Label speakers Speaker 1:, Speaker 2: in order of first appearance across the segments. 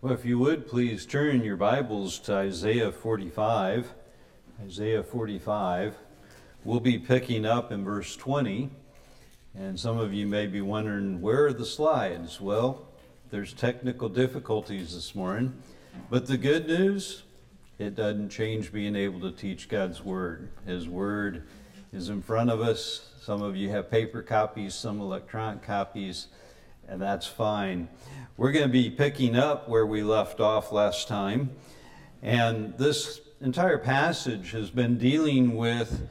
Speaker 1: Well, if you would please turn your Bibles to Isaiah 45. Isaiah 45. We'll be picking up in verse 20. And some of you may be wondering, where are the slides? Well, there's technical difficulties this morning. But the good news, it doesn't change being able to teach God's Word. His Word is in front of us. Some of you have paper copies, some electronic copies, and that's fine. We're going to be picking up where we left off last time. And this entire passage has been dealing with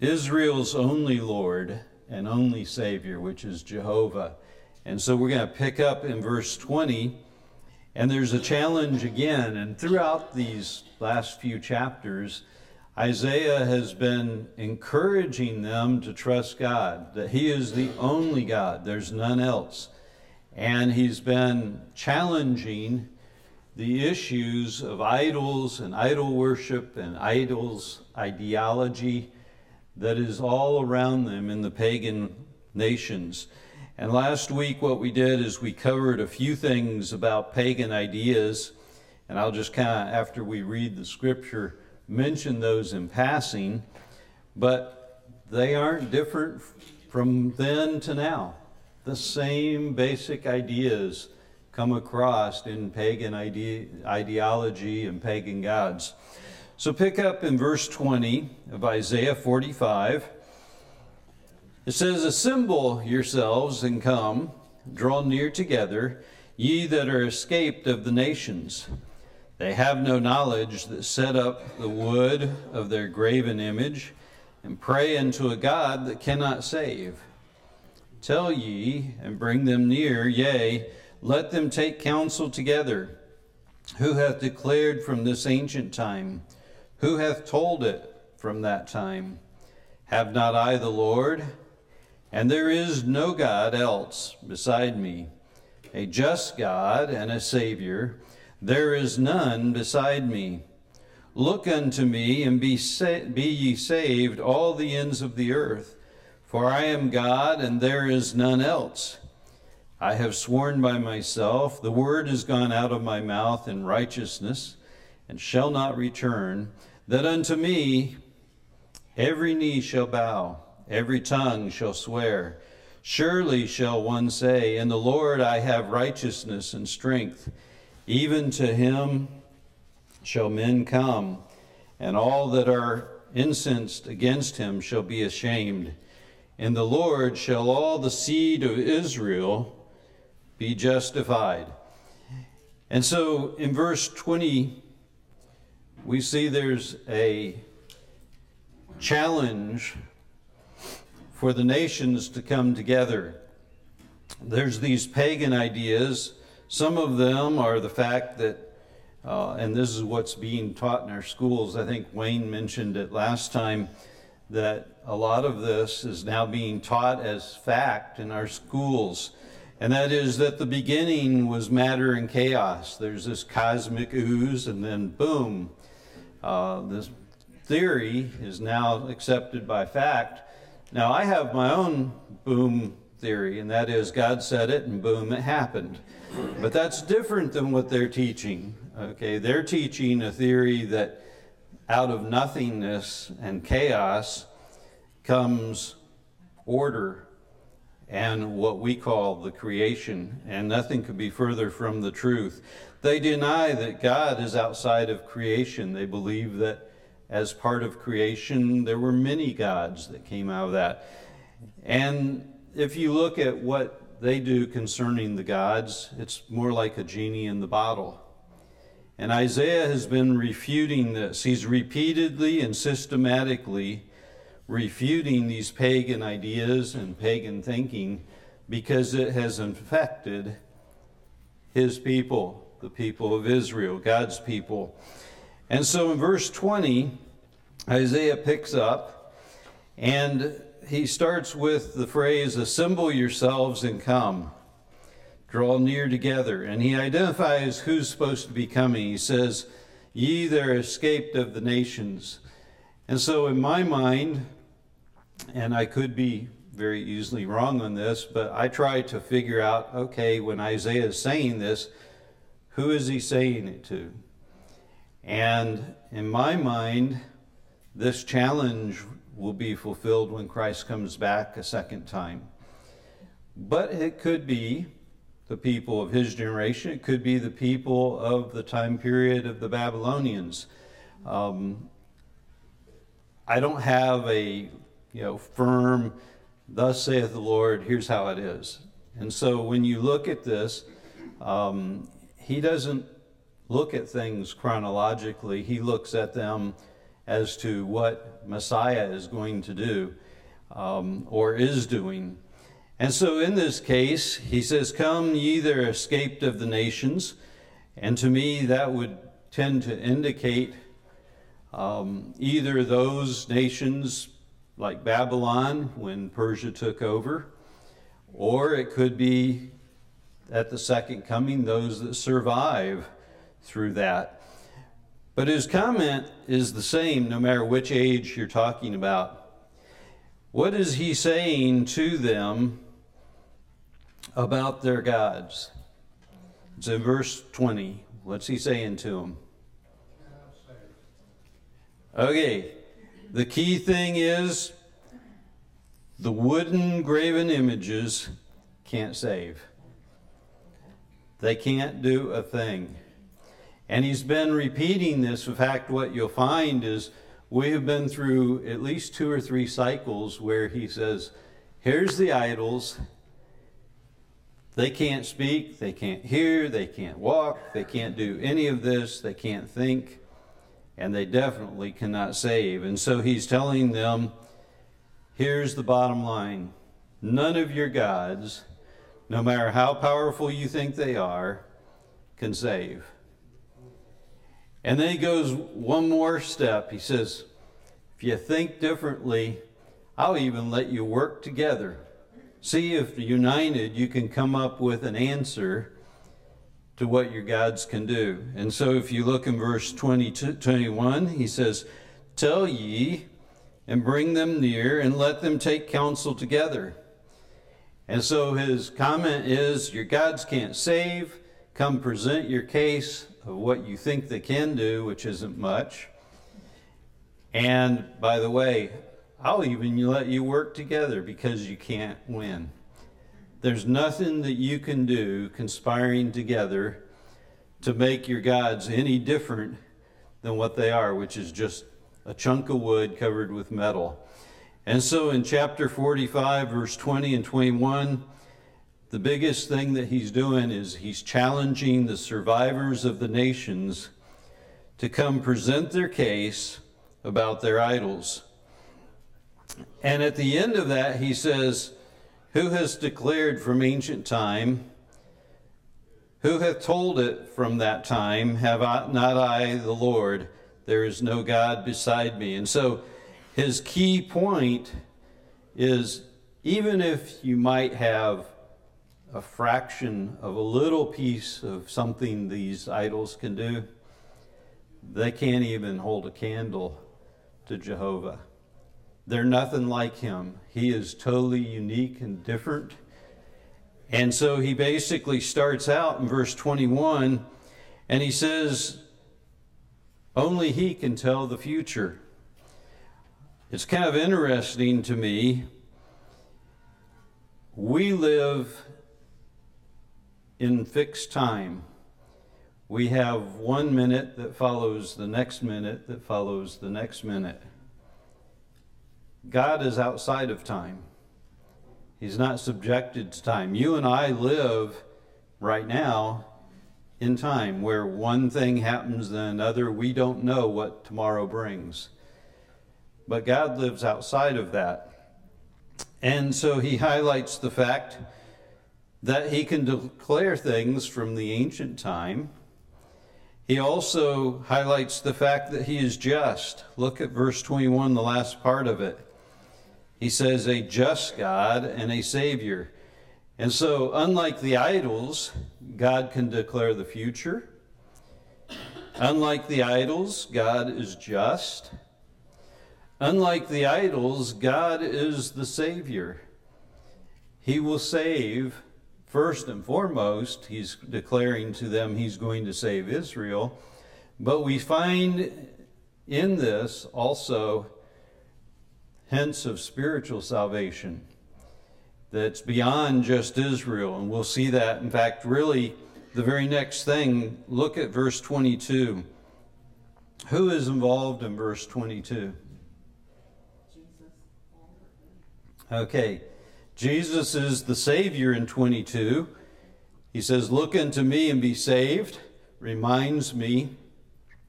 Speaker 1: Israel's only Lord and only Savior, which is Jehovah. And so we're going to pick up in verse 20. And there's a challenge again. And throughout these last few chapters, Isaiah has been encouraging them to trust God, that He is the only God, there's none else. And he's been challenging the issues of idols and idol worship and idols ideology that is all around them in the pagan nations. And last week, what we did is we covered a few things about pagan ideas. And I'll just kind of, after we read the scripture, mention those in passing. But they aren't different from then to now. The same basic ideas come across in pagan ide- ideology and pagan gods. So pick up in verse 20 of Isaiah 45. It says, Assemble yourselves and come, draw near together, ye that are escaped of the nations. They have no knowledge that set up the wood of their graven image, and pray unto a God that cannot save. Tell ye, and bring them near, yea, let them take counsel together. Who hath declared from this ancient time? Who hath told it from that time? Have not I the Lord? And there is no God else beside me, a just God and a Savior. There is none beside me. Look unto me and be, sa- be ye saved, all the ends of the earth. For I am God, and there is none else. I have sworn by myself, the word is gone out of my mouth in righteousness and shall not return, that unto me every knee shall bow, every tongue shall swear. Surely shall one say, In the Lord I have righteousness and strength. Even to him shall men come, and all that are incensed against him shall be ashamed. In the Lord shall all the seed of Israel be justified. And so in verse 20, we see there's a challenge for the nations to come together. There's these pagan ideas. Some of them are the fact that, uh, and this is what's being taught in our schools. I think Wayne mentioned it last time that a lot of this is now being taught as fact in our schools. And that is that the beginning was matter and chaos. There's this cosmic ooze, and then boom, uh, this theory is now accepted by fact. Now, I have my own boom theory, and that is God said it, and boom, it happened. But that's different than what they're teaching. Okay, they're teaching a theory that out of nothingness and chaos comes order and what we call the creation, and nothing could be further from the truth. They deny that God is outside of creation. They believe that as part of creation, there were many gods that came out of that. And if you look at what they do concerning the gods, it's more like a genie in the bottle. And Isaiah has been refuting this. He's repeatedly and systematically refuting these pagan ideas and pagan thinking because it has infected his people, the people of Israel, God's people. And so in verse 20, Isaiah picks up and he starts with the phrase, Assemble yourselves and come. Draw near together. And he identifies who's supposed to be coming. He says, Ye that are escaped of the nations. And so, in my mind, and I could be very easily wrong on this, but I try to figure out okay, when Isaiah is saying this, who is he saying it to? And in my mind, this challenge will be fulfilled when Christ comes back a second time. But it could be the people of his generation, it could be the people of the time period of the Babylonians. Um, I don't have a you know firm, thus saith the Lord, here's how it is. And so when you look at this, um, he doesn't look at things chronologically, he looks at them as to what Messiah is going to do um, or is doing. And so in this case, he says, Come, ye that are escaped of the nations. And to me, that would tend to indicate um, either those nations like Babylon when Persia took over, or it could be at the second coming those that survive through that. But his comment is the same no matter which age you're talking about. What is he saying to them about their gods? It's in verse 20. What's he saying to them? Okay, the key thing is the wooden graven images can't save. They can't do a thing. And he's been repeating this. In fact, what you'll find is we have been through at least two or three cycles where he says, Here's the idols. They can't speak, they can't hear, they can't walk, they can't do any of this, they can't think, and they definitely cannot save. And so he's telling them, Here's the bottom line none of your gods, no matter how powerful you think they are, can save. And then he goes one more step. He says, If you think differently, I'll even let you work together. See if united you can come up with an answer to what your gods can do. And so if you look in verse 22, 21, he says, Tell ye and bring them near and let them take counsel together. And so his comment is, Your gods can't save. Come present your case of what you think they can do, which isn't much. And by the way, I'll even let you work together because you can't win. There's nothing that you can do conspiring together to make your gods any different than what they are, which is just a chunk of wood covered with metal. And so in chapter 45, verse 20 and 21, the biggest thing that he's doing is he's challenging the survivors of the nations to come present their case about their idols. And at the end of that, he says, Who has declared from ancient time? Who hath told it from that time? Have I, not I, the Lord? There is no God beside me. And so his key point is even if you might have a fraction of a little piece of something these idols can do, they can't even hold a candle to Jehovah. They're nothing like him. He is totally unique and different. And so he basically starts out in verse 21 and he says, Only he can tell the future. It's kind of interesting to me. We live in fixed time. We have one minute that follows the next minute that follows the next minute. God is outside of time. He's not subjected to time. You and I live right now in time where one thing happens then another. We don't know what tomorrow brings. But God lives outside of that. And so he highlights the fact that he can declare things from the ancient time. He also highlights the fact that he is just. Look at verse 21, the last part of it. He says, a just God and a Savior. And so, unlike the idols, God can declare the future. Unlike the idols, God is just. Unlike the idols, God is the Savior. He will save first and foremost, he's declaring to them he's going to save Israel. But we find in this also hints of spiritual salvation that's beyond just Israel. And we'll see that. In fact, really, the very next thing, look at verse 22. Who is involved in verse 22? Okay, Jesus is the Savior in 22. He says, Look unto me and be saved. Reminds me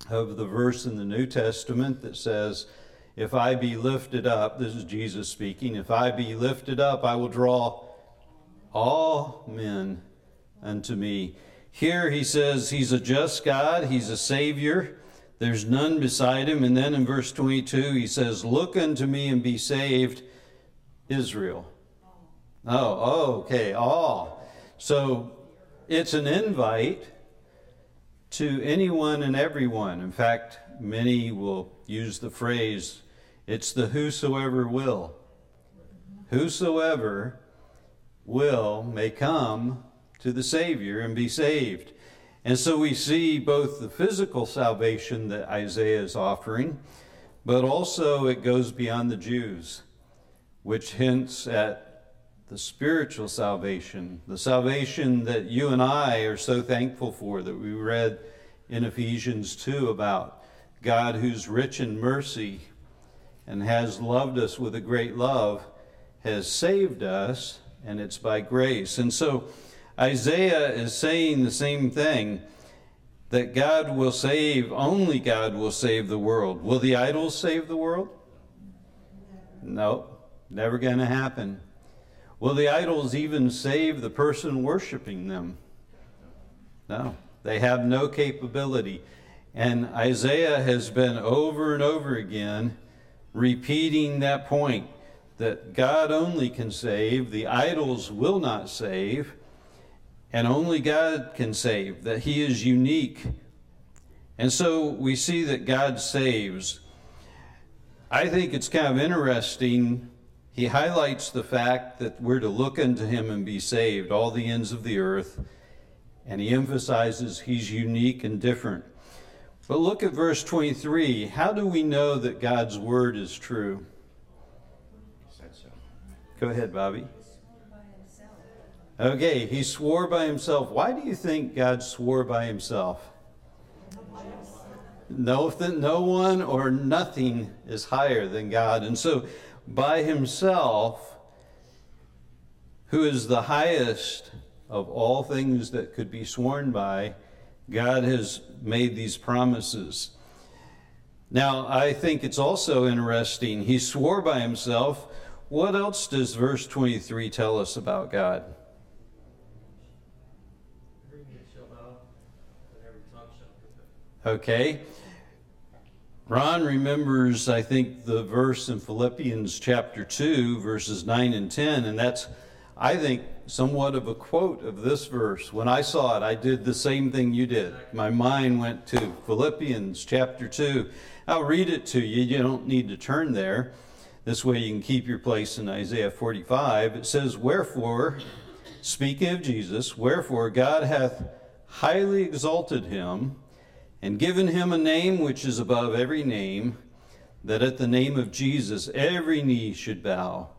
Speaker 1: of the verse in the New Testament that says, If I be lifted up, this is Jesus speaking, if I be lifted up, I will draw all men unto me. Here he says he's a just God, he's a Savior, there's none beside him. And then in verse 22, he says, Look unto me and be saved, Israel. Oh, okay, all. So it's an invite to anyone and everyone. In fact, many will use the phrase, it's the whosoever will. Whosoever will may come to the Savior and be saved. And so we see both the physical salvation that Isaiah is offering, but also it goes beyond the Jews, which hints at the spiritual salvation, the salvation that you and I are so thankful for, that we read in Ephesians 2 about God who's rich in mercy and has loved us with a great love, has saved us, and it's by grace. And so Isaiah is saying the same thing that God will save, only God will save the world. Will the idols save the world? No, never going to happen. Will the idols even save the person worshiping them? No, they have no capability. And Isaiah has been over and over again repeating that point that God only can save, the idols will not save, and only God can save, that He is unique. And so we see that God saves. I think it's kind of interesting he highlights the fact that we're to look unto him and be saved, all the ends of the earth, and he emphasizes he's unique and different. But look at verse 23. How do we know that God's word is true? Go ahead, Bobby. Okay, he swore by himself. Why do you think God swore by himself? No, no one or nothing is higher than God. And so by himself, who is the highest of all things that could be sworn by, God has made these promises. Now, I think it's also interesting. He swore by himself. What else does verse 23 tell us about God? Okay. Ron remembers, I think, the verse in Philippians chapter 2, verses 9 and 10, and that's, I think, somewhat of a quote of this verse. When I saw it, I did the same thing you did. My mind went to Philippians chapter 2. I'll read it to you. You don't need to turn there. This way you can keep your place in Isaiah 45. It says, Wherefore, speaking of Jesus, wherefore God hath highly exalted him and given him a name which is above every name, that at the name of Jesus every knee should bow,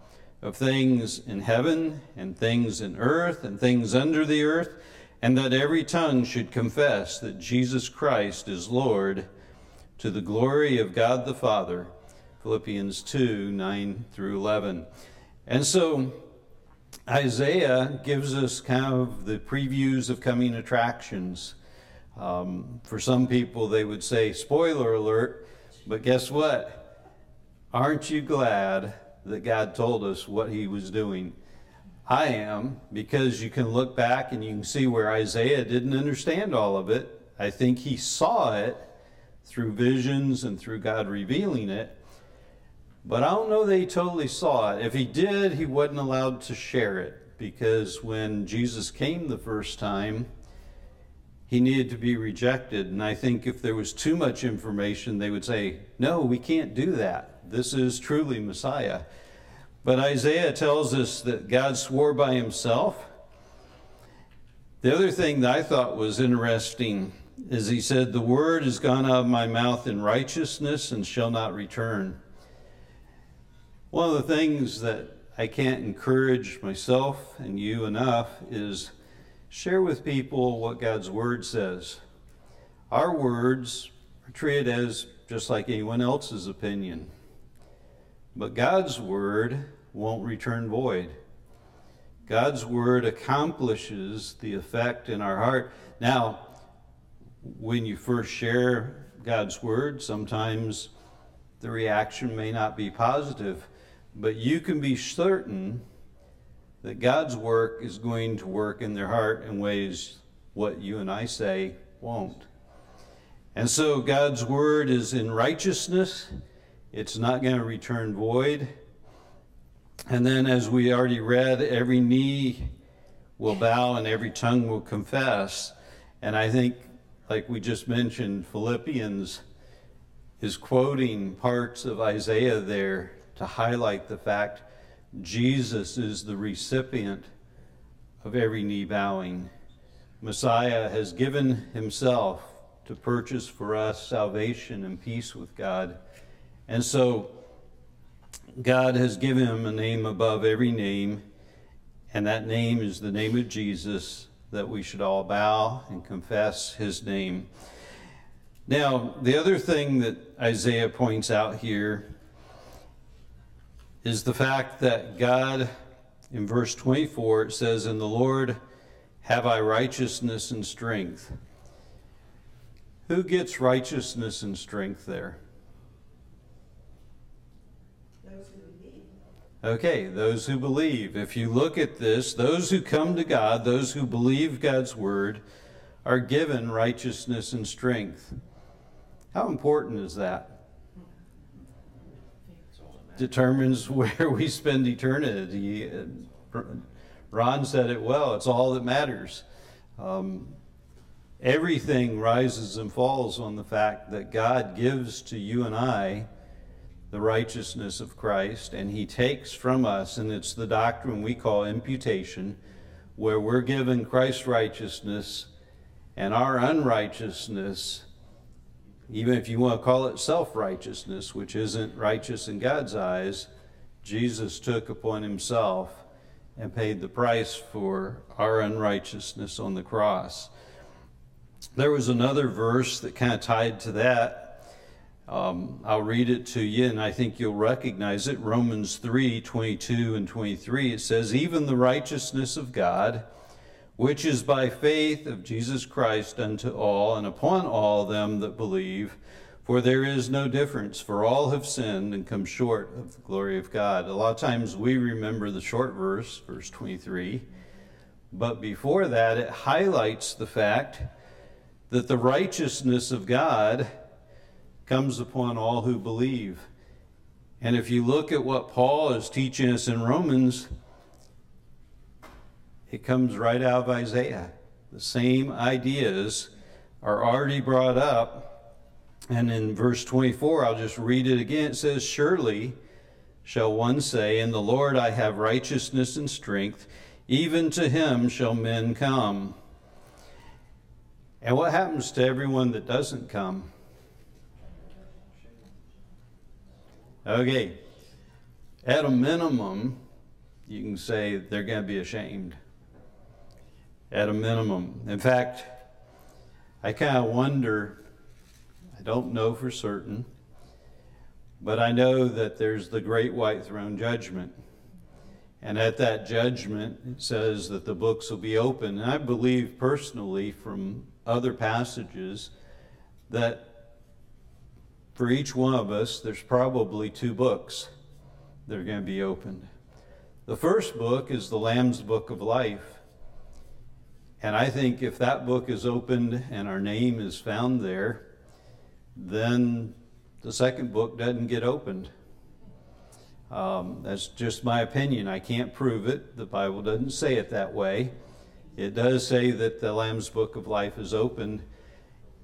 Speaker 1: of things in heaven, and things in earth, and things under the earth, and that every tongue should confess that Jesus Christ is Lord, to the glory of God the Father. Philippians 2 9 through 11. And so Isaiah gives us kind of the previews of coming attractions. Um, for some people, they would say, spoiler alert, but guess what? Aren't you glad that God told us what he was doing? I am, because you can look back and you can see where Isaiah didn't understand all of it. I think he saw it through visions and through God revealing it. But I don't know that he totally saw it. If he did, he wasn't allowed to share it because when Jesus came the first time, he needed to be rejected. And I think if there was too much information, they would say, no, we can't do that. This is truly Messiah. But Isaiah tells us that God swore by himself. The other thing that I thought was interesting is he said, The word has gone out of my mouth in righteousness and shall not return. One of the things that I can't encourage myself and you enough is share with people what God's word says. Our words are treated as just like anyone else's opinion. But God's word won't return void. God's word accomplishes the effect in our heart. Now, when you first share God's word, sometimes the reaction may not be positive, but you can be certain that God's work is going to work in their heart in ways what you and I say won't. And so God's word is in righteousness, it's not going to return void. And then, as we already read, every knee will bow and every tongue will confess. And I think, like we just mentioned, Philippians is quoting parts of Isaiah there to highlight the fact Jesus is the recipient of every knee bowing. Messiah has given himself to purchase for us salvation and peace with God. And so God has given him a name above every name, and that name is the name of Jesus, that we should all bow and confess his name. Now, the other thing that Isaiah points out here is the fact that God, in verse 24, it says, In the Lord have I righteousness and strength. Who gets righteousness and strength there?
Speaker 2: Those who believe.
Speaker 1: Okay, those who believe. If you look at this, those who come to God, those who believe God's word, are given righteousness and strength. How important is that? Determines where we spend eternity. Ron said it well, it's all that matters. Um, Everything rises and falls on the fact that God gives to you and I the righteousness of Christ, and He takes from us, and it's the doctrine we call imputation, where we're given Christ's righteousness and our unrighteousness, even if you want to call it self righteousness, which isn't righteous in God's eyes, Jesus took upon Himself and paid the price for our unrighteousness on the cross. There was another verse that kind of tied to that. Um, I'll read it to you, and I think you'll recognize it. Romans 3 22 and 23. It says, Even the righteousness of God, which is by faith of Jesus Christ unto all, and upon all them that believe, for there is no difference, for all have sinned and come short of the glory of God. A lot of times we remember the short verse, verse 23, but before that, it highlights the fact that the righteousness of God comes upon all who believe. And if you look at what Paul is teaching us in Romans, it comes right out of Isaiah. The same ideas are already brought up. And in verse 24, I'll just read it again. It says, Surely shall one say, In the Lord I have righteousness and strength, even to him shall men come. And what happens to everyone that doesn't come? Okay, at a minimum, you can say they're going to be ashamed. At a minimum. In fact, I kind of wonder, I don't know for certain, but I know that there's the great white throne judgment. And at that judgment, it says that the books will be open. And I believe personally from other passages that for each one of us, there's probably two books that are going to be opened. The first book is the Lamb's Book of Life. And I think if that book is opened and our name is found there, then the second book doesn't get opened. Um, that's just my opinion. I can't prove it. The Bible doesn't say it that way. It does say that the Lamb's Book of Life is opened,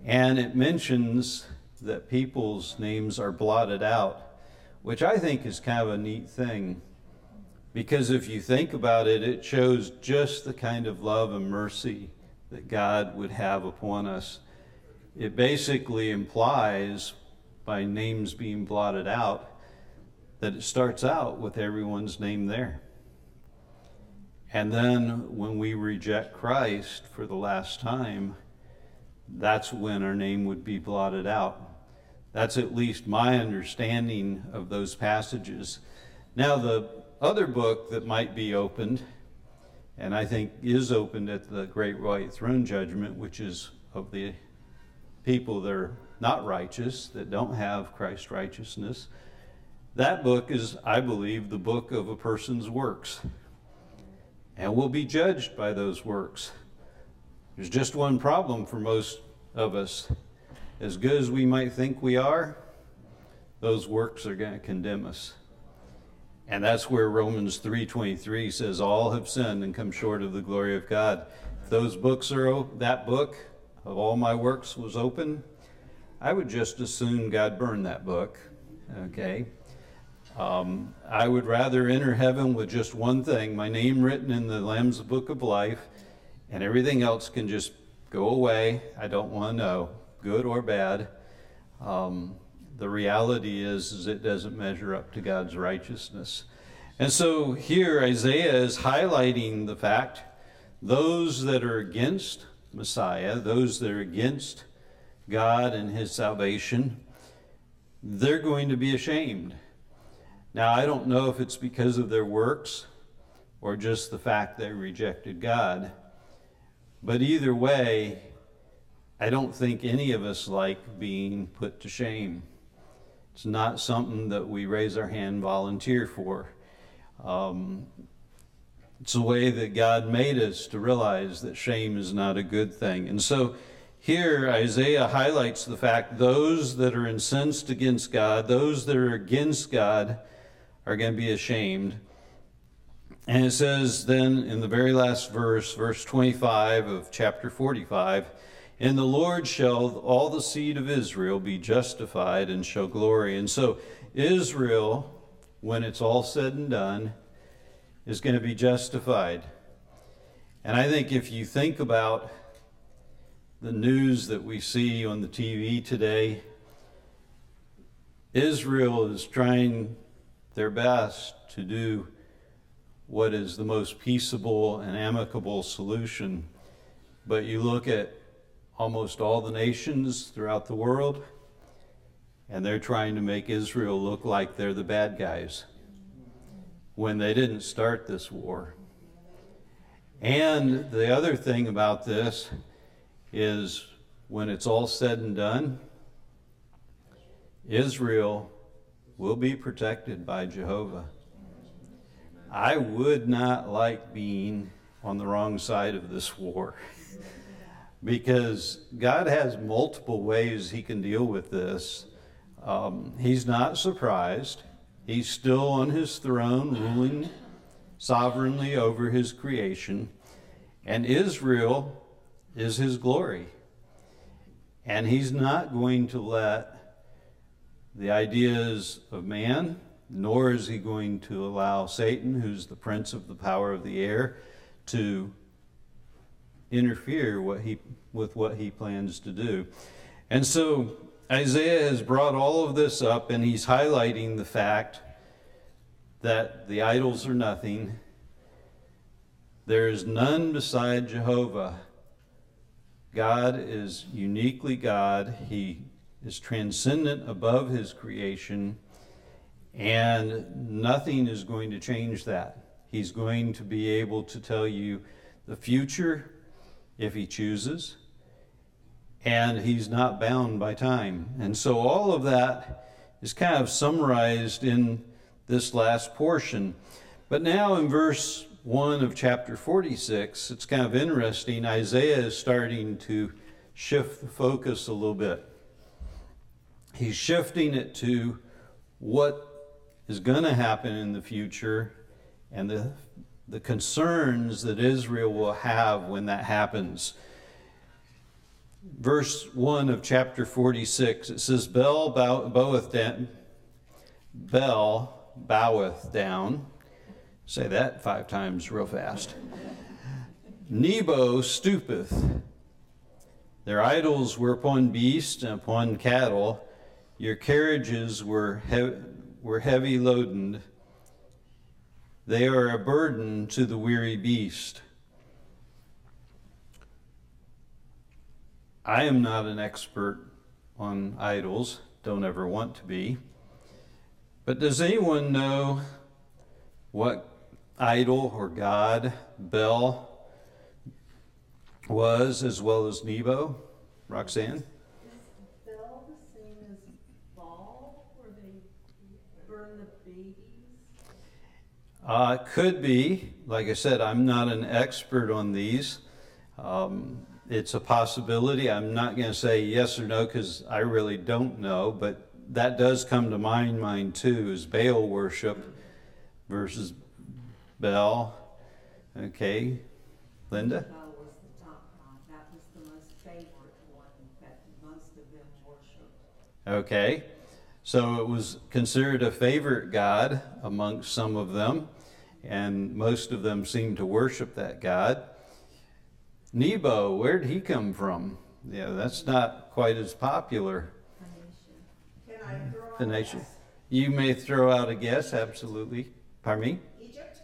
Speaker 1: and it mentions that people's names are blotted out, which I think is kind of a neat thing. Because if you think about it, it shows just the kind of love and mercy that God would have upon us. It basically implies, by names being blotted out, that it starts out with everyone's name there. And then when we reject Christ for the last time, that's when our name would be blotted out. That's at least my understanding of those passages. Now, the other book that might be opened, and I think is opened at the great white throne judgment, which is of the people that are not righteous, that don't have Christ's righteousness. That book is, I believe, the book of a person's works. And will be judged by those works. There's just one problem for most of us. As good as we might think we are, those works are going to condemn us. And that's where Romans 3:23 says all have sinned and come short of the glory of God. If those books are that book of all my works was open, I would just as soon God burn that book. Okay? Um, I would rather enter heaven with just one thing my name written in the Lamb's Book of Life, and everything else can just go away. I don't want to know, good or bad. Um, the reality is, is it doesn't measure up to God's righteousness. And so here Isaiah is highlighting the fact those that are against Messiah, those that are against God and his salvation, they're going to be ashamed. Now, I don't know if it's because of their works or just the fact they rejected God, but either way, I don't think any of us like being put to shame. It's not something that we raise our hand volunteer for. Um, it's the way that God made us to realize that shame is not a good thing. And so here Isaiah highlights the fact those that are incensed against God, those that are against God, are going to be ashamed. And it says then in the very last verse, verse 25 of chapter 45, in the Lord shall all the seed of Israel be justified and shall glory. And so, Israel, when it's all said and done, is going to be justified. And I think if you think about the news that we see on the TV today, Israel is trying their best to do what is the most peaceable and amicable solution. But you look at almost all the nations throughout the world, and they're trying to make Israel look like they're the bad guys when they didn't start this war. And the other thing about this is when it's all said and done, Israel will be protected by Jehovah. I would not like being on the wrong side of this war. because God has multiple ways He can deal with this. Um, he's not surprised. He's still on His throne, ruling sovereignly over His creation. And Israel is His glory. And He's not going to let the ideas of man, nor is He going to allow Satan, who's the prince of the power of the air, to interfere what he, with what he plans to do. And so Isaiah has brought all of this up and he's highlighting the fact that the idols are nothing. There is none beside Jehovah. God is uniquely God. He is transcendent above his creation, and nothing is going to change that. He's going to be able to tell you the future if he chooses, and he's not bound by time. And so all of that is kind of summarized in this last portion. But now in verse 1 of chapter 46, it's kind of interesting. Isaiah is starting to shift the focus a little bit. He's shifting it to what is going to happen in the future and the the concerns that Israel will have when that happens. Verse 1 of chapter 46, it says, Bel boweth down, Bel boweth down. Say that five times real fast. Nebo stoopeth. Their idols were upon beasts and upon cattle. Your carriages were, he- were heavy loadened. They are a burden to the weary beast. I am not an expert on idols, don't ever want to be. But does anyone know what idol or god Bel was as well as Nebo? Roxanne?
Speaker 2: Is Bel the same as Baal, where they burn the babies?
Speaker 1: Uh, could be. Like I said, I'm not an expert on these. Um, it's a possibility. I'm not going to say yes or no because I really don't know, but that does come to my mind too is Baal worship versus Bel. Okay, Linda?
Speaker 2: Bel was the top god, that was the most favorite one that most of them worshipped.
Speaker 1: Okay, so it was considered a favorite god amongst some of them, and most of them seemed to worship that god. Nebo, where did he come from? Yeah, that's not quite as popular.
Speaker 2: Can I throw out a
Speaker 1: Phoenicia. You may throw out a guess, absolutely. Pardon me?
Speaker 2: Egypt?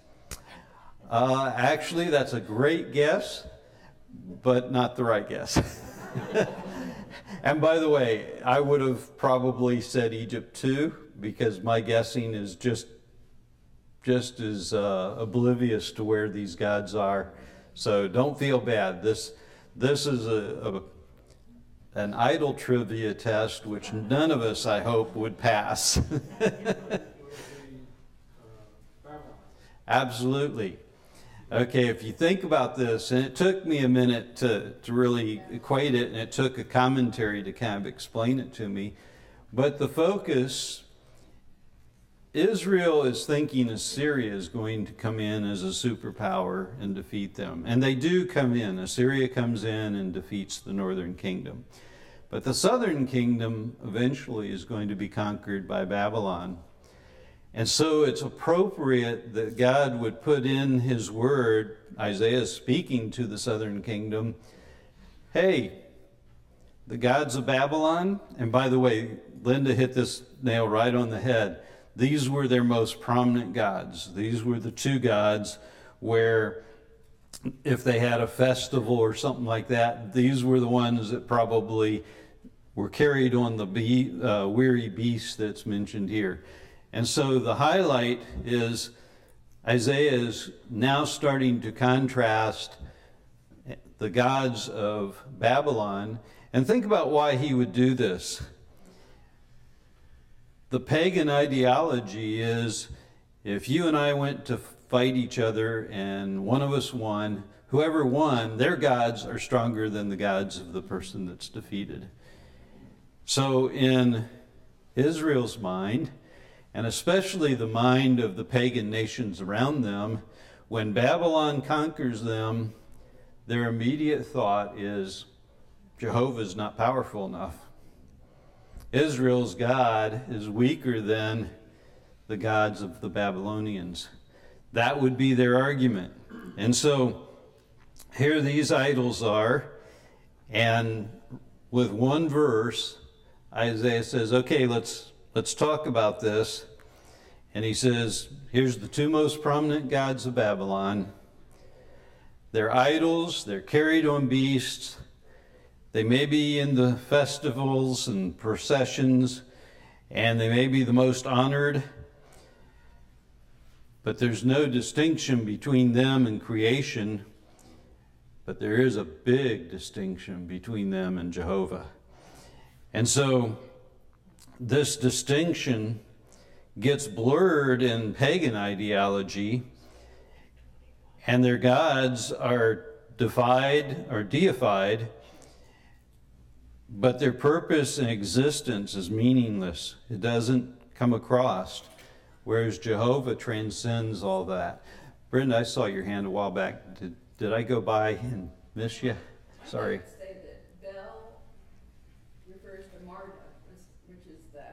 Speaker 1: Uh, actually, that's a great guess, but not the right guess. and by the way, I would have probably said Egypt too, because my guessing is just just as uh, oblivious to where these gods are. So don't feel bad. This this is a, a an idol trivia test, which none of us, I hope, would pass. Absolutely. Okay, if you think about this, and it took me a minute to, to really equate it, and it took a commentary to kind of explain it to me, but the focus Israel is thinking Assyria is going to come in as a superpower and defeat them. And they do come in. Assyria comes in and defeats the northern kingdom. But the southern kingdom eventually is going to be conquered by Babylon. And so it's appropriate that God would put in his word, Isaiah speaking to the southern kingdom, hey, the gods of Babylon, and by the way, Linda hit this nail right on the head. These were their most prominent gods. These were the two gods where, if they had a festival or something like that, these were the ones that probably were carried on the be- uh, weary beast that's mentioned here. And so the highlight is Isaiah is now starting to contrast the gods of Babylon. And think about why he would do this. The pagan ideology is if you and I went to fight each other and one of us won, whoever won, their gods are stronger than the gods of the person that's defeated. So, in Israel's mind, and especially the mind of the pagan nations around them, when Babylon conquers them, their immediate thought is Jehovah's not powerful enough. Israel's God is weaker than the gods of the Babylonians. That would be their argument. And so here these idols are, and with one verse, Isaiah says, okay, let's let's talk about this. And he says, here's the two most prominent gods of Babylon. They're idols, they're carried on beasts, they may be in the festivals and processions, and they may be the most honored, but there's no distinction between them and creation. But there is a big distinction between them and Jehovah. And so this distinction gets blurred in pagan ideology, and their gods are defied or deified, but their purpose and existence is meaningless. It doesn't come across, whereas Jehovah transcends all that. Brenda, I saw your hand a while back. Did, did I go by and miss you? Sorry.
Speaker 3: I would say that Bel refers to Marduk, which- which is the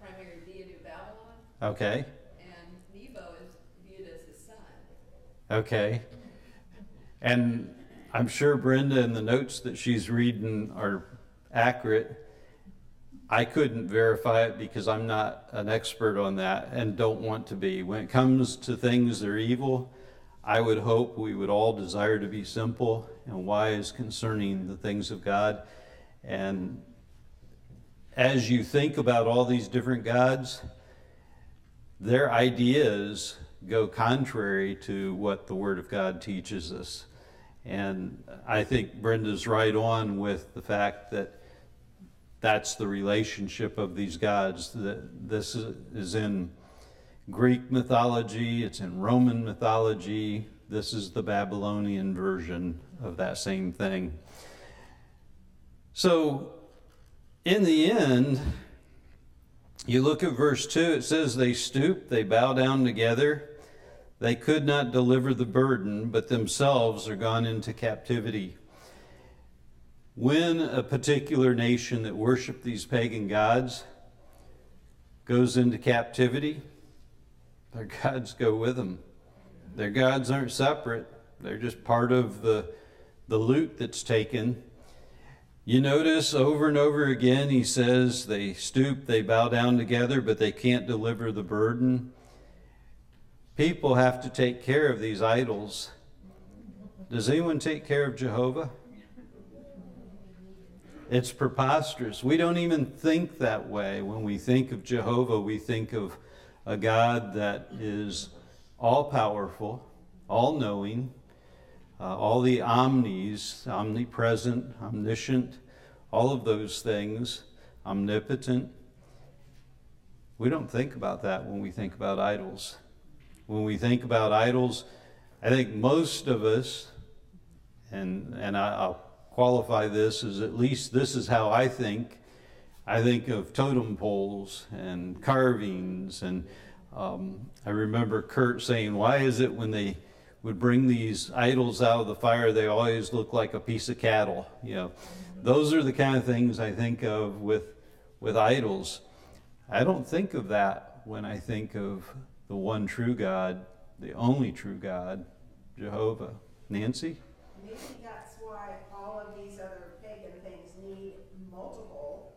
Speaker 3: primary deity of Babylon,
Speaker 1: Okay.
Speaker 3: and Nebo is viewed as his son.
Speaker 1: Okay. And I'm sure Brenda and the notes that she's reading are accurate. I couldn't verify it because I'm not an expert on that and don't want to be. When it comes to things that are evil, I would hope we would all desire to be simple and wise concerning the things of God. And as you think about all these different gods, their ideas go contrary to what the Word of God teaches us. And I think Brenda's right on with the fact that that's the relationship of these gods. That this is in Greek mythology, it's in Roman mythology. This is the Babylonian version of that same thing. So, in the end, you look at verse 2, it says, They stoop, they bow down together. They could not deliver the burden, but themselves are gone into captivity. When a particular nation that worshiped these pagan gods goes into captivity, their gods go with them. Their gods aren't separate, they're just part of the, the loot that's taken. You notice over and over again, he says they stoop, they bow down together, but they can't deliver the burden. People have to take care of these idols. Does anyone take care of Jehovah? It's preposterous. We don't even think that way. When we think of Jehovah, we think of a God that is all powerful, all knowing, uh, all the omnis, omnipresent, omniscient, all of those things, omnipotent. We don't think about that when we think about idols. When we think about idols, I think most of us, and, and I, I'll qualify this as at least this is how I think. I think of totem poles and carvings, and um, I remember Kurt saying, "Why is it when they would bring these idols out of the fire, they always look like a piece of cattle?" You know, those are the kind of things I think of with with idols. I don't think of that when I think of the one true God, the only true God, Jehovah. Nancy.
Speaker 4: Maybe that's why all of these other pagan things need multiple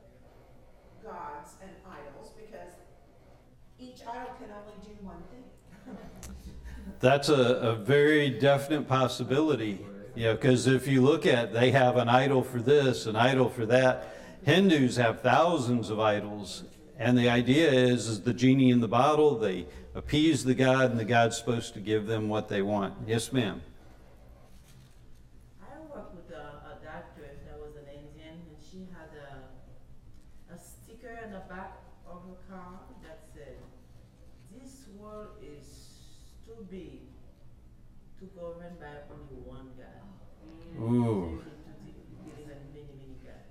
Speaker 4: gods and idols because each idol can only do one thing.
Speaker 1: That's a, a very definite possibility. You know, because if you look at, they have an idol for this, an idol for that. Hindus have thousands of idols, and the idea is, is the genie in the bottle. They appease the god, and the god's supposed to give them what they want. Yes, ma'am.
Speaker 5: I worked with a, a doctor that was an Indian, and she had a, a sticker in the back of her car that said, This world is too big to govern by only one God.
Speaker 1: Ooh.
Speaker 5: So you need to de- believe in many, many gods.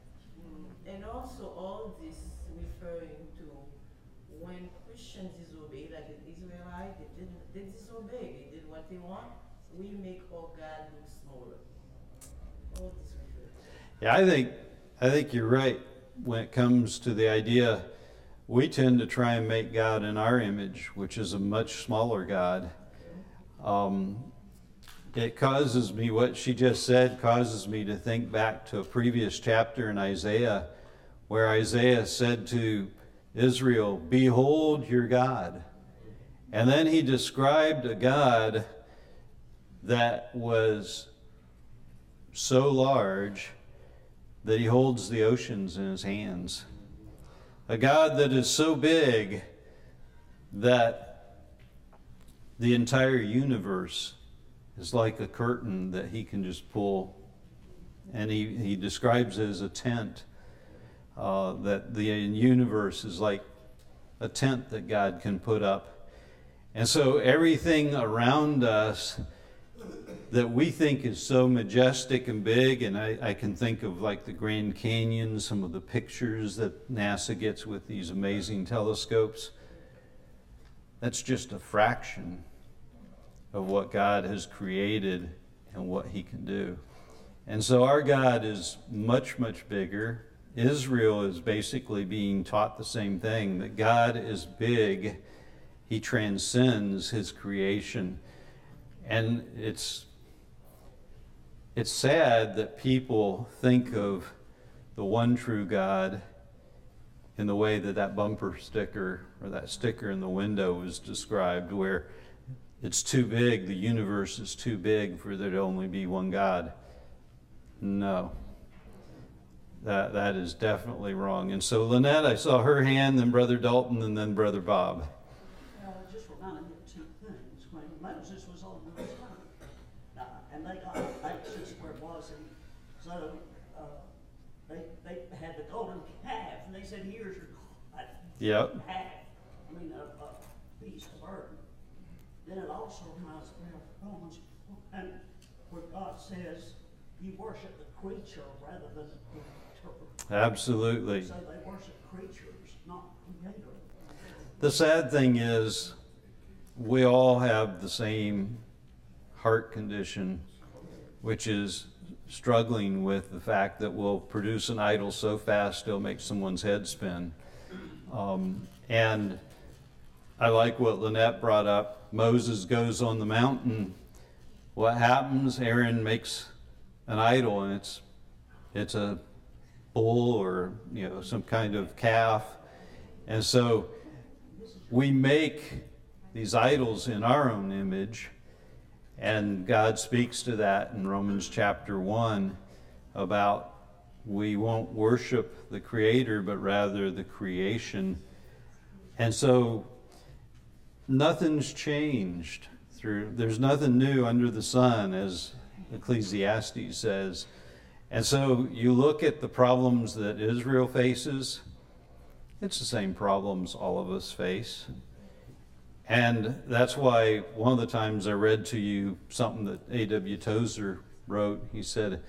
Speaker 5: And also, all this referring to when Christians disobey, like the Israelites, they, did, they disobey, they did what they want, we make our God look smaller. All this refers.
Speaker 1: Yeah, I think I think you're right when it comes to the idea. We tend to try and make God in our image, which is a much smaller God. Um, it causes me what she just said causes me to think back to a previous chapter in Isaiah, where Isaiah said to Israel, "Behold your God," and then he described a God that was so large that he holds the oceans in his hands. A God that is so big that the entire universe is like a curtain that he can just pull. And he, he describes it as a tent, uh, that the universe is like a tent that God can put up. And so everything around us that we think is so majestic and big, and I, I, can think of like the Grand Canyon, some of the pictures that NASA gets with these amazing telescopes. That's just a fraction of what God has created and what He can do. And so our God is much, much bigger. Israel is basically being taught the same thing that God is big, He transcends His creation. And it's it's sad that people think of the one true God in the way that that bumper sticker or that sticker in the window was described, where it's too big, the universe is too big for there to only be one God. No. That, that is definitely wrong. And so, Lynette, I saw her hand, then Brother Dalton, and then Brother Bob.
Speaker 6: Well, it just reminded of two things. When Moses was on the mountain, uh, and they got access where it was, and so, uh, they, they had the golden calf, and they said, here's your calf.
Speaker 1: Yep.
Speaker 6: Calf, I mean, a, a beast of burden. Then it also of Romans, and where God says, you worship the creature rather than the creator.
Speaker 1: Absolutely.
Speaker 6: So they worship creatures, not creator.
Speaker 1: The sad thing is, we all have the same heart condition, which is struggling with the fact that we'll produce an idol so fast it'll make someone's head spin. Um, and I like what Lynette brought up. Moses goes on the mountain. What happens? Aaron makes an idol, and it's it's a bull or you know some kind of calf, and so we make these idols in our own image, and God speaks to that in Romans chapter 1 about we won't worship the Creator, but rather the creation. And so nothing's changed through, there's nothing new under the sun, as Ecclesiastes says. And so you look at the problems that Israel faces, it's the same problems all of us face. And that's why one of the times I read to you something that A.W. Tozer wrote. He said,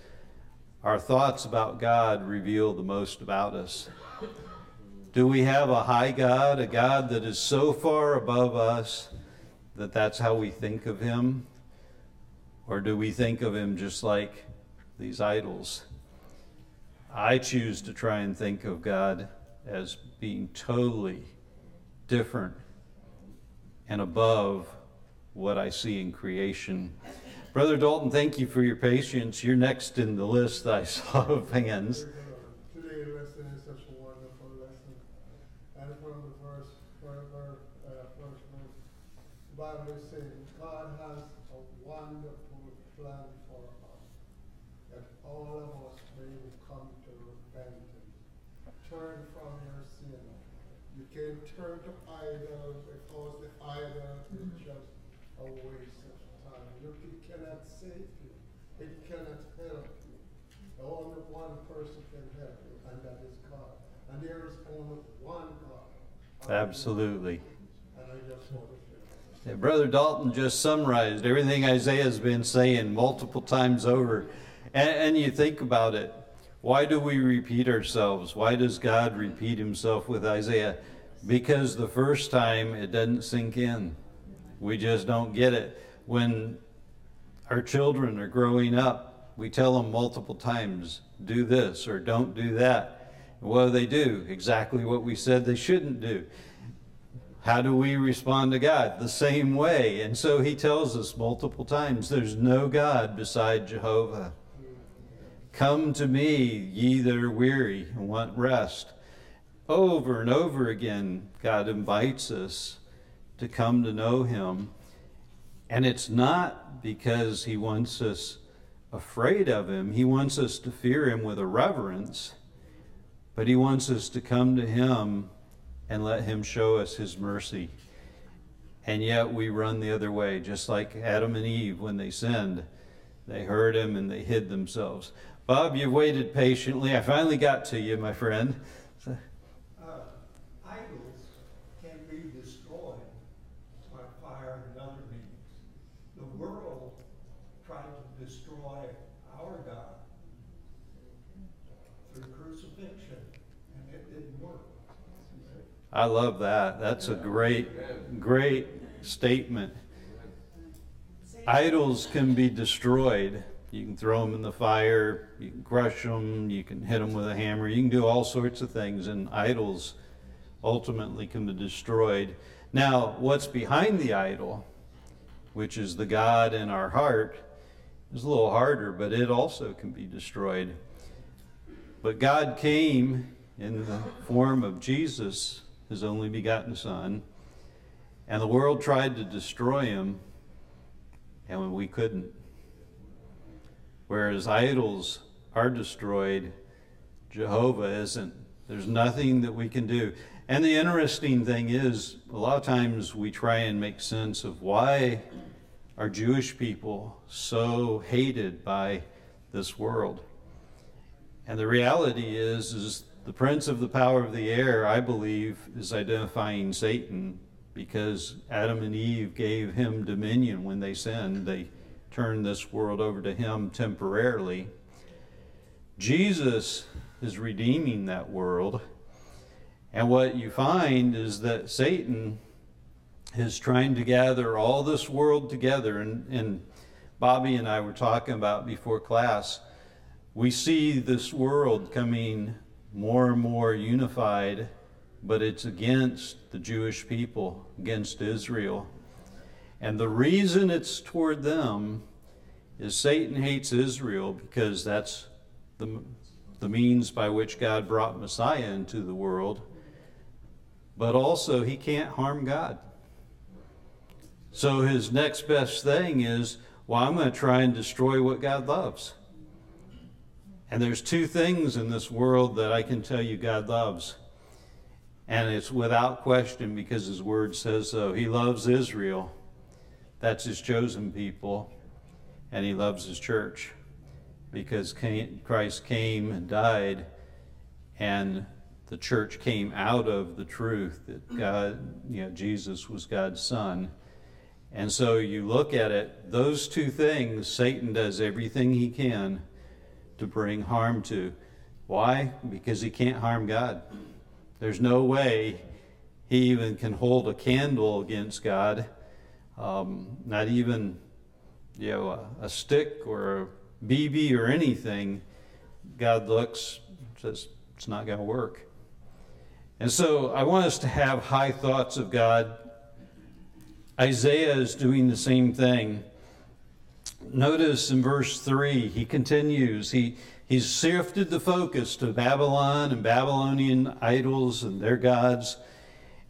Speaker 1: Our thoughts about God reveal the most about us. Do we have a high God, a God that is so far above us that that's how we think of him? Or do we think of him just like these idols? I choose to try and think of God as being totally different and above what I see in creation. Brother Dalton, thank you for your patience. You're next in the list I saw of hands.
Speaker 7: Today's lesson is such a wonderful lesson. And from the verse, where, where, uh, first verse, the Bible is saying, God has a wonderful plan for us. That all of us may come to repentance. Turn from your sin. You can turn to idols because the idol is just a waste of time. Look, it cannot save you. It cannot help you. Only one person can help you, and that is God. And there is only one God.
Speaker 1: Absolutely. Yeah, Brother Dalton just summarized everything Isaiah's been saying multiple times over. And, and you think about it. Why do we repeat ourselves? Why does God repeat himself with Isaiah? Because the first time it doesn't sink in. We just don't get it. When our children are growing up, we tell them multiple times, do this or don't do that. What do they do? Exactly what we said they shouldn't do. How do we respond to God? The same way. And so he tells us multiple times there's no God beside Jehovah. Come to me, ye that are weary and want rest. Over and over again, God invites us to come to know him. And it's not because he wants us afraid of him, he wants us to fear him with a reverence, but he wants us to come to him and let him show us his mercy. And yet we run the other way, just like Adam and Eve when they sinned. They heard him and they hid themselves. Bob, you've waited patiently. I finally got to you, my friend.
Speaker 8: Uh, idols can be destroyed by fire and other means. The world tried to destroy our God through crucifixion, and it didn't work.
Speaker 1: I love that. That's a great, great statement. Idols can be destroyed. You can throw them in the fire, you can crush them, you can hit them with a hammer, you can do all sorts of things, and idols ultimately can be destroyed. Now, what's behind the idol, which is the God in our heart, is a little harder, but it also can be destroyed. But God came in the form of Jesus, his only begotten Son, and the world tried to destroy him, and we couldn't. Whereas idols are destroyed, Jehovah isn't. There's nothing that we can do. And the interesting thing is, a lot of times we try and make sense of why are Jewish people so hated by this world. And the reality is, is the prince of the power of the air, I believe, is identifying Satan because Adam and Eve gave him dominion when they sinned. They turned this world over to him temporarily. Jesus is redeeming that world. And what you find is that Satan is trying to gather all this world together. And, and Bobby and I were talking about before class. We see this world coming more and more unified, but it's against the Jewish people, against Israel. And the reason it's toward them is Satan hates Israel because that's the, the means by which God brought Messiah into the world. But also, he can't harm God. So his next best thing is, well, I'm going to try and destroy what God loves. And there's two things in this world that I can tell you God loves. And it's without question because his word says so. He loves Israel. That's his chosen people. And he loves his church because Christ came and died and the church came out of the truth that God, you know, Jesus was God's son. And so you look at it, those two things, Satan does everything he can to bring harm to. Why? Because he can't harm God. There's no way he even can hold a candle against God, um, not even you know a, a stick or a BB or anything. God looks says it's not going to work. And so I want us to have high thoughts of God. Isaiah is doing the same thing. Notice in verse 3, he continues. He, he's shifted the focus to Babylon and Babylonian idols and their gods.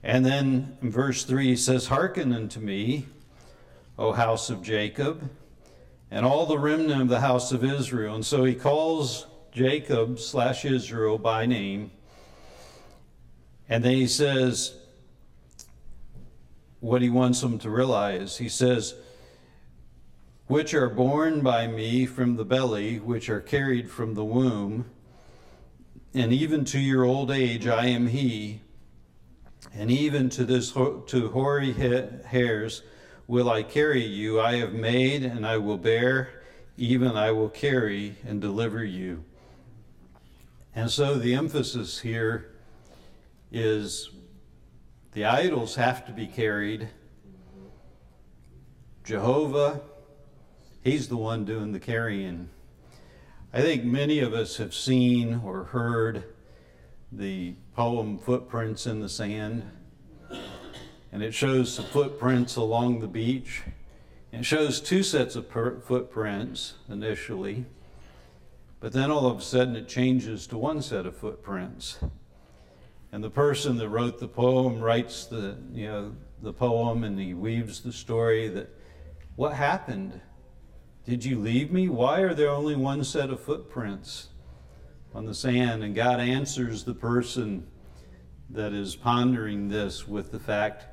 Speaker 1: And then in verse 3, he says, Hearken unto me, O house of Jacob, and all the remnant of the house of Israel. And so he calls Jacob slash Israel by name. And then he says what he wants them to realize. He says, which are born by me from the belly, which are carried from the womb. And even to your old age I am he, and even to this to hoary hairs will I carry you. I have made, and I will bear, even I will carry and deliver you. And so the emphasis here is the idols have to be carried. Jehovah He's the one doing the carrying. I think many of us have seen or heard the poem Footprints in the Sand. And it shows the footprints along the beach. It shows two sets of per- footprints initially, but then all of a sudden it changes to one set of footprints. And the person that wrote the poem writes the, you know, the poem and he weaves the story that what happened did you leave me? Why are there only one set of footprints on the sand? And God answers the person that is pondering this with the fact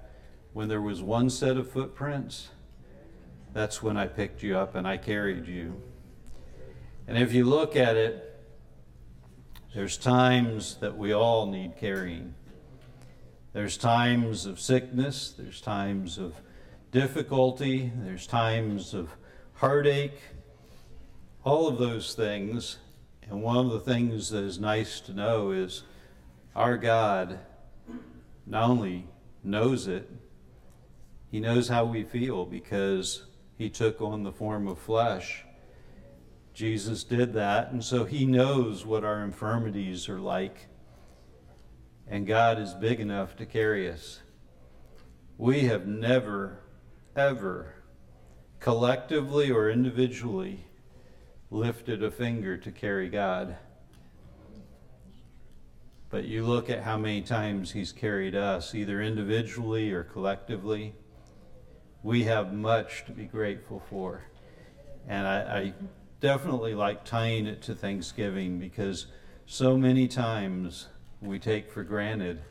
Speaker 1: when there was one set of footprints, that's when I picked you up and I carried you. And if you look at it, there's times that we all need carrying. There's times of sickness, there's times of difficulty, there's times of heartache, all of those things. And one of the things that is nice to know is our God not only knows it, He knows how we feel because He took on the form of flesh. Jesus did that, and so He knows what our infirmities are like. And God is big enough to carry us. We have never, ever collectively or individually lifted a finger to carry God. But you look at how many times He's carried us, either individually or collectively. We have much to be grateful for. And I, I definitely like tying it to Thanksgiving because so many times we take for granted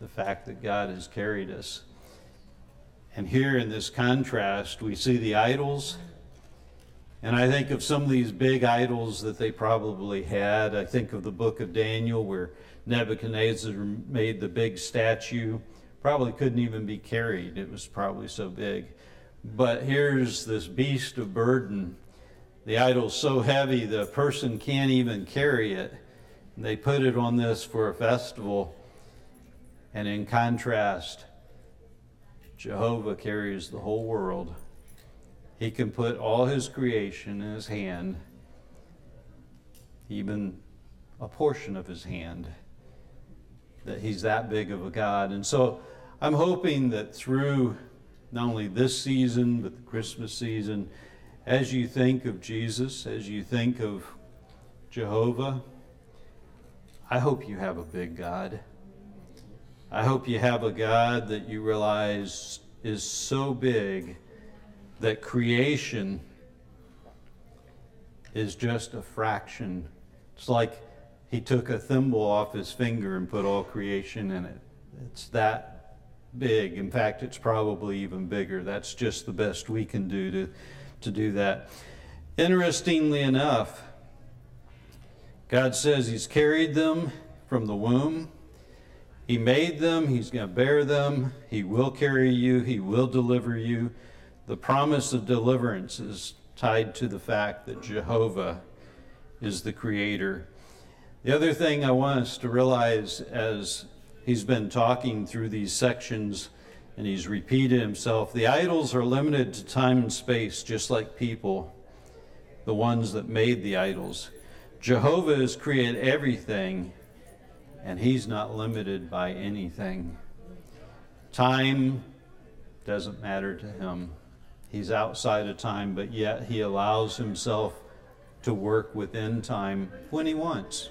Speaker 1: the fact that God has carried us. And here in this contrast, we see the idols. And I think of some of these big idols that they probably had. I think of the book of Daniel where Nebuchadnezzar made the big statue. Probably couldn't even be carried, it was probably so big. But here's this beast of burden. The idol's so heavy the person can't even carry it. And they put it on this for a festival. And in contrast, Jehovah carries the whole world. He can put all his creation in his hand, even a portion of his hand, that he's that big of a God. And so I'm hoping that through not only this season, but the Christmas season, as you think of Jesus, as you think of Jehovah, I hope you have a big God. I hope you have a God that you realize is so big that creation is just a fraction. It's like he took a thimble off his finger and put all creation in it. It's that big. In fact, it's probably even bigger. That's just the best we can do to, to do that. Interestingly enough, God says He's carried them from the womb. He made them, He's going to bear them, He will carry you, He will deliver you. The promise of deliverance is tied to the fact that Jehovah is the creator. The other thing I want us to realize as he's been talking through these sections and he's repeated himself, the idols are limited to time and space, just like people, the ones that made the idols. Jehovah has created everything and he's not limited by anything. Time doesn't matter to him. He's outside of time, but yet he allows himself to work within time when he wants.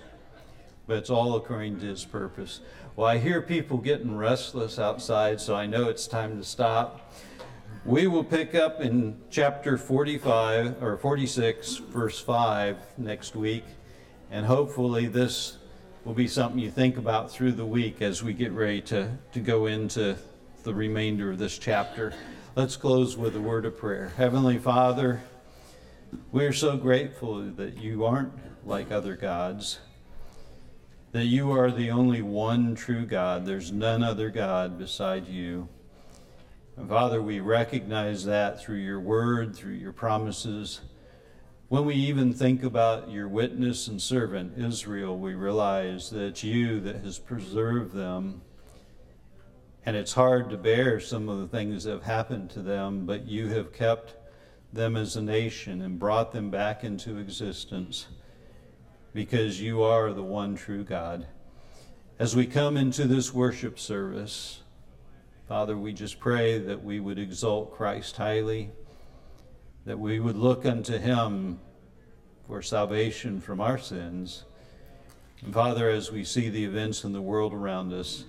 Speaker 1: But it's all according to his purpose. Well, I hear people getting restless outside, so I know it's time to stop. We will pick up in chapter 45 or 46, verse 5 next week, and hopefully this will be something you think about through the week as we get ready to, to go into the remainder of this chapter. Let's close with a word of prayer. Heavenly Father, we are so grateful that you aren't like other gods, that you are the only one true God. There's none other God beside you. And Father, we recognize that through your word, through your promises. When we even think about your witness and servant, Israel, we realize that it's you that has preserved them. And it's hard to bear some of the things that have happened to them, but you have kept them as a nation and brought them back into existence because you are the one true God. As we come into this worship service, Father, we just pray that we would exalt Christ highly that we would look unto him for salvation from our sins. And Father, as we see the events in the world around us,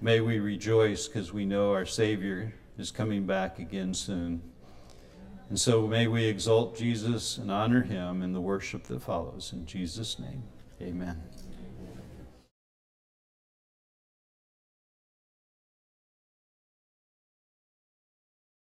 Speaker 1: may we rejoice because we know our Savior is coming back again soon. And so may we exalt Jesus and honor him in the worship that follows. In Jesus' name, amen.